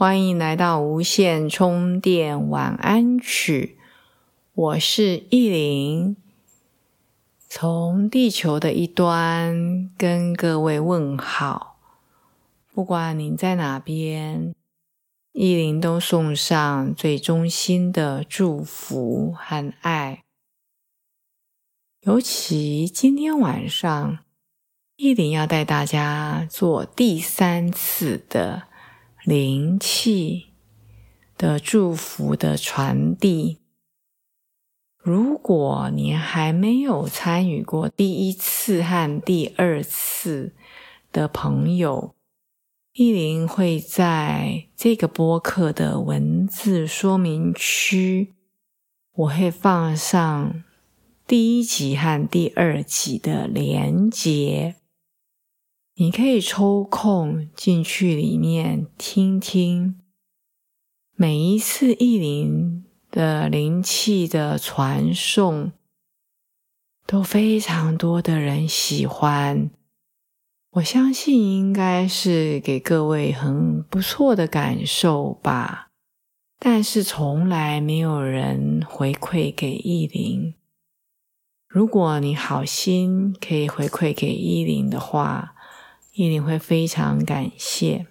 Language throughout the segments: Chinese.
欢迎来到无线充电晚安曲，我是意林，从地球的一端跟各位问好。不管您在哪边，意林都送上最衷心的祝福和爱。尤其今天晚上，意林要带大家做第三次的。灵气的祝福的传递。如果你还没有参与过第一次和第二次的朋友，意林会在这个播客的文字说明区，我会放上第一集和第二集的连接。你可以抽空进去里面听听，每一次意林的灵气的传送，都非常多的人喜欢。我相信应该是给各位很不错的感受吧。但是从来没有人回馈给意林。如果你好心可以回馈给意林的话。意林会非常感谢。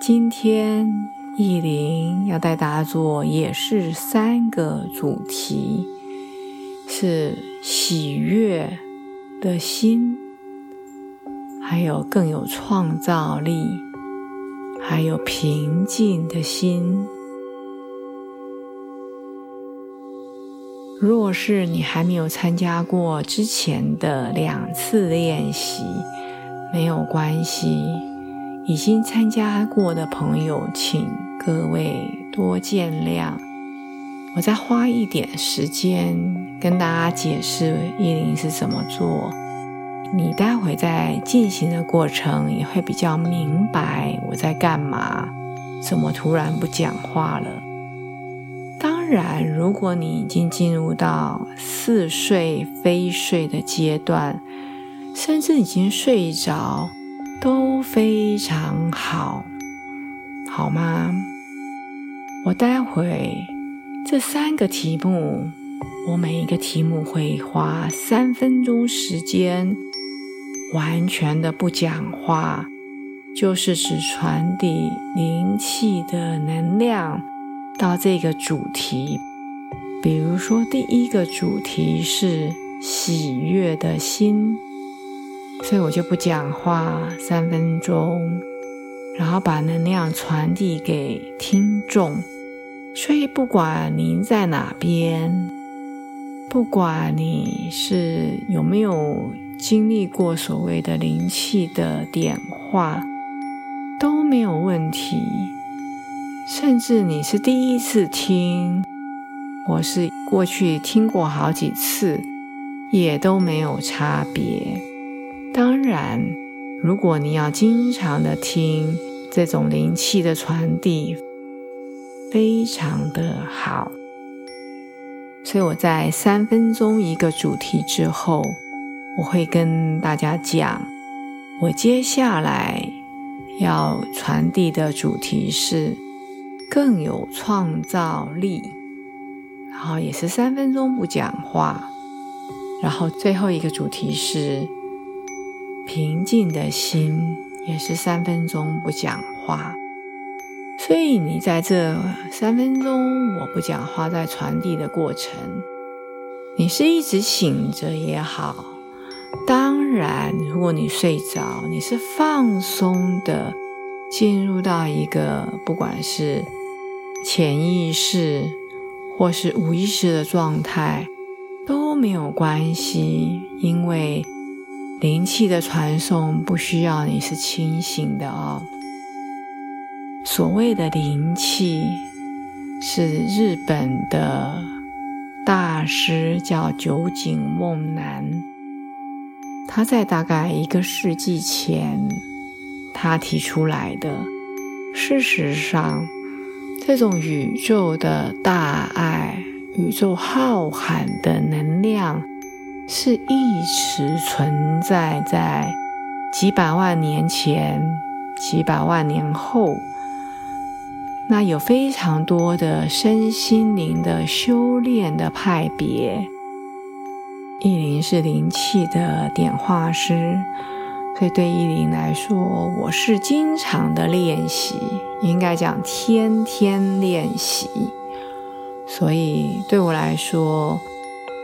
今天意林要带大家做也是三个主题，是喜悦的心，还有更有创造力，还有平静的心。若是你还没有参加过之前的两次练习，没有关系；已经参加过的朋友，请各位多见谅。我再花一点时间跟大家解释意林是怎么做，你待会在进行的过程也会比较明白我在干嘛，怎么突然不讲话了。然，如果你已经进入到似睡非睡的阶段，甚至已经睡着，都非常好，好吗？我待会这三个题目，我每一个题目会花三分钟时间，完全的不讲话，就是只传递灵气的能量。到这个主题，比如说第一个主题是喜悦的心，所以我就不讲话三分钟，然后把能量传递给听众。所以不管您在哪边，不管你是有没有经历过所谓的灵气的点化，都没有问题。甚至你是第一次听，我是过去听过好几次，也都没有差别。当然，如果你要经常的听这种灵气的传递，非常的好。所以我在三分钟一个主题之后，我会跟大家讲，我接下来要传递的主题是。更有创造力，然后也是三分钟不讲话，然后最后一个主题是平静的心，也是三分钟不讲话。所以你在这三分钟我不讲话在传递的过程，你是一直醒着也好，当然如果你睡着，你是放松的进入到一个不管是。潜意识或是无意识的状态都没有关系，因为灵气的传送不需要你是清醒的哦。所谓的灵气，是日本的大师叫酒井梦男，他在大概一个世纪前，他提出来的。事实上，这种宇宙的大爱、宇宙浩瀚的能量，是一直存在在几百万年前、几百万年后。那有非常多的身心灵的修炼的派别，意灵是灵气的点化师，所以对意灵来说，我是经常的练习，应该讲天天练习。所以对我来说，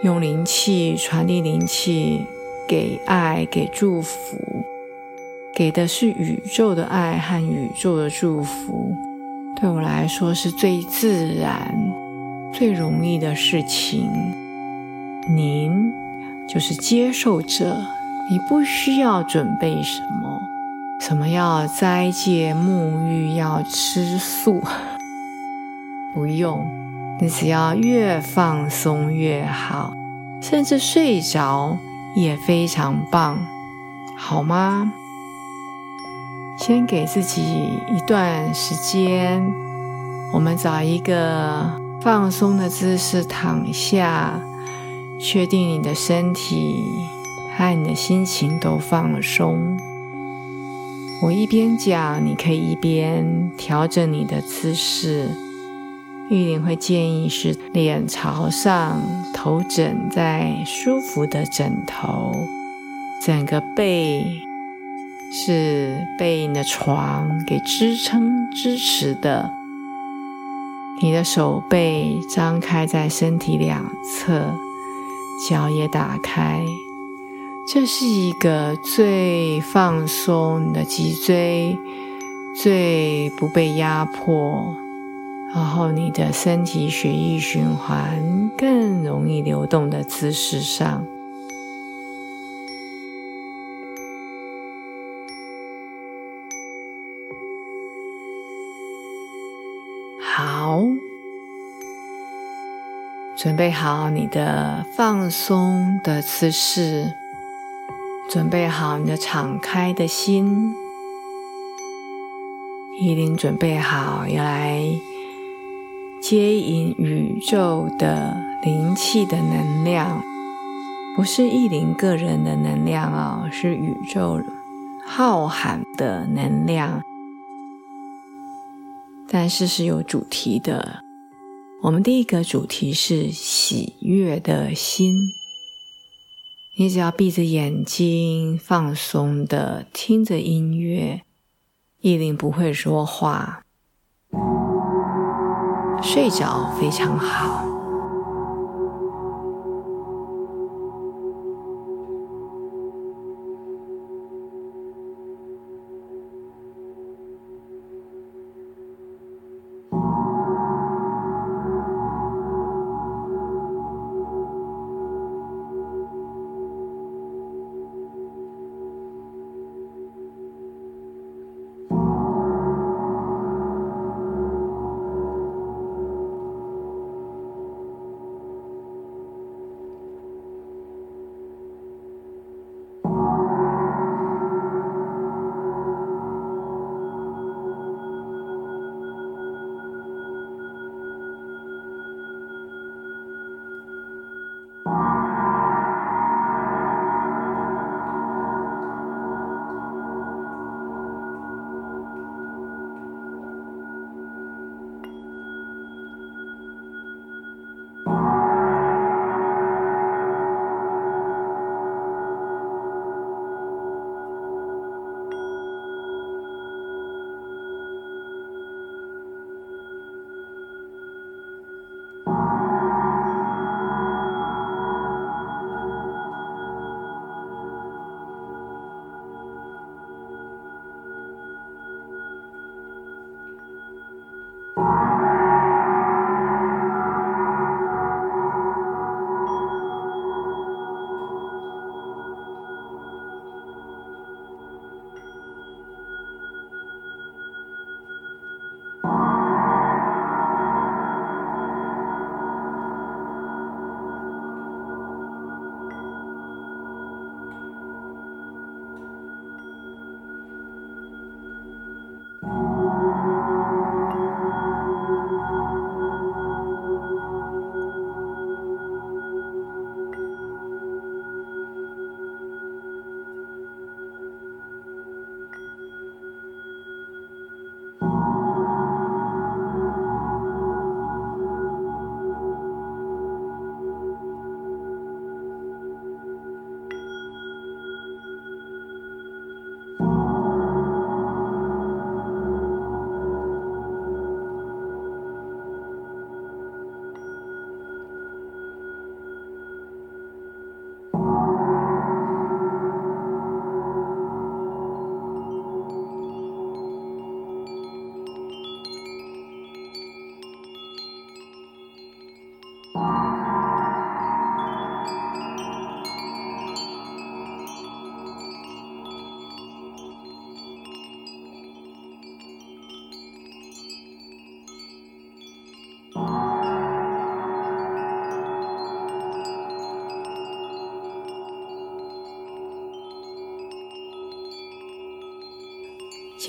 用灵气传递灵气，给爱，给祝福，给的是宇宙的爱和宇宙的祝福。对我来说是最自然、最容易的事情。您就是接受者，你不需要准备什么，什么要斋戒、沐浴、要吃素，不用。你只要越放松越好，甚至睡着也非常棒，好吗？先给自己一段时间，我们找一个放松的姿势躺下，确定你的身体和你的心情都放松。我一边讲，你可以一边调整你的姿势。玉林会建议是脸朝上，头枕在舒服的枕头，整个背。是被你的床给支撑、支持的。你的手背张开在身体两侧，脚也打开。这是一个最放松你的脊椎，最不被压迫，然后你的身体血液循环更容易流动的姿势上。好，准备好你的放松的姿势，准备好你的敞开的心，依林准备好要来接引宇宙的灵气的能量，不是意林个人的能量哦，是宇宙浩瀚的能量。但是是有主题的。我们第一个主题是喜悦的心。你只要闭着眼睛，放松的听着音乐，意林不会说话，睡着非常好。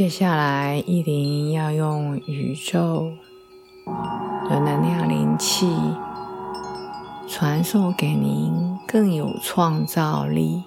接下来，意林要用宇宙的能量灵气传送给您，更有创造力。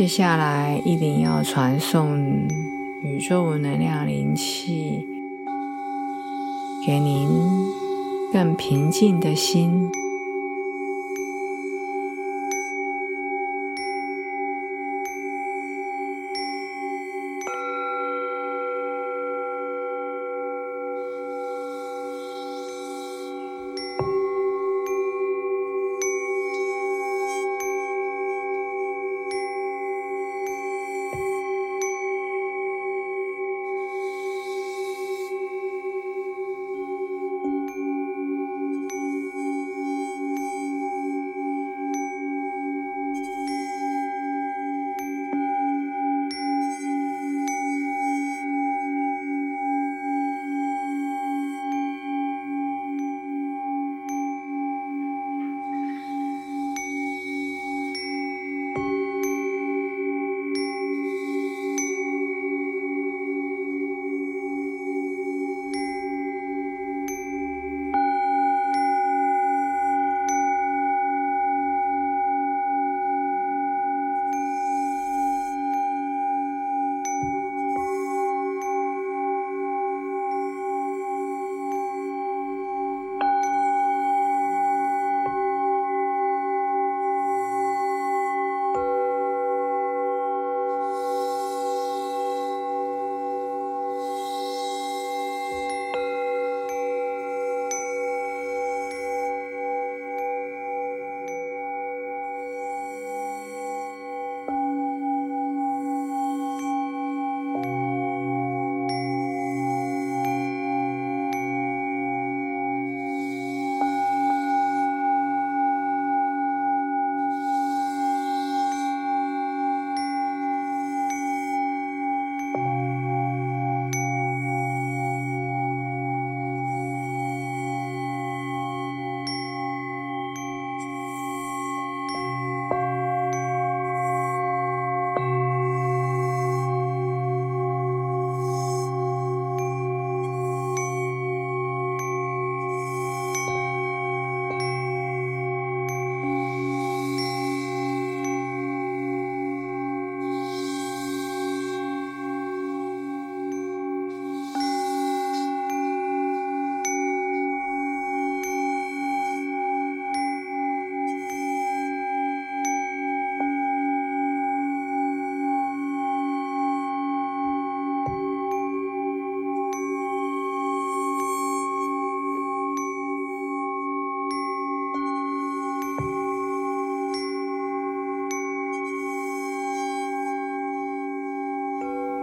接下来，一定要传送宇宙能量灵气给您，更平静的心。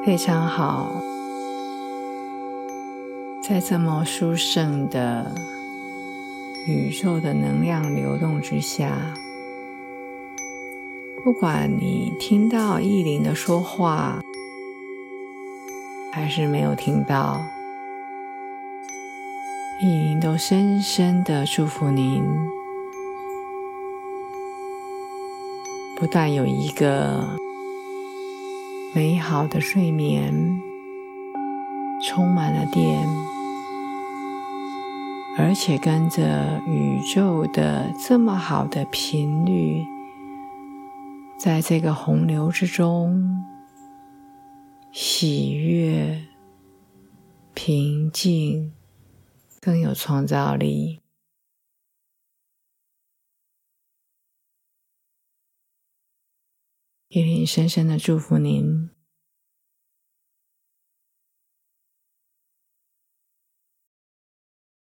非常好，在这么殊胜的宇宙的能量流动之下，不管你听到意林的说话，还是没有听到，意林都深深的祝福您。不但有一个美好的睡眠，充满了电，而且跟着宇宙的这么好的频率，在这个洪流之中，喜悦、平静，更有创造力。叶灵深深的祝福您。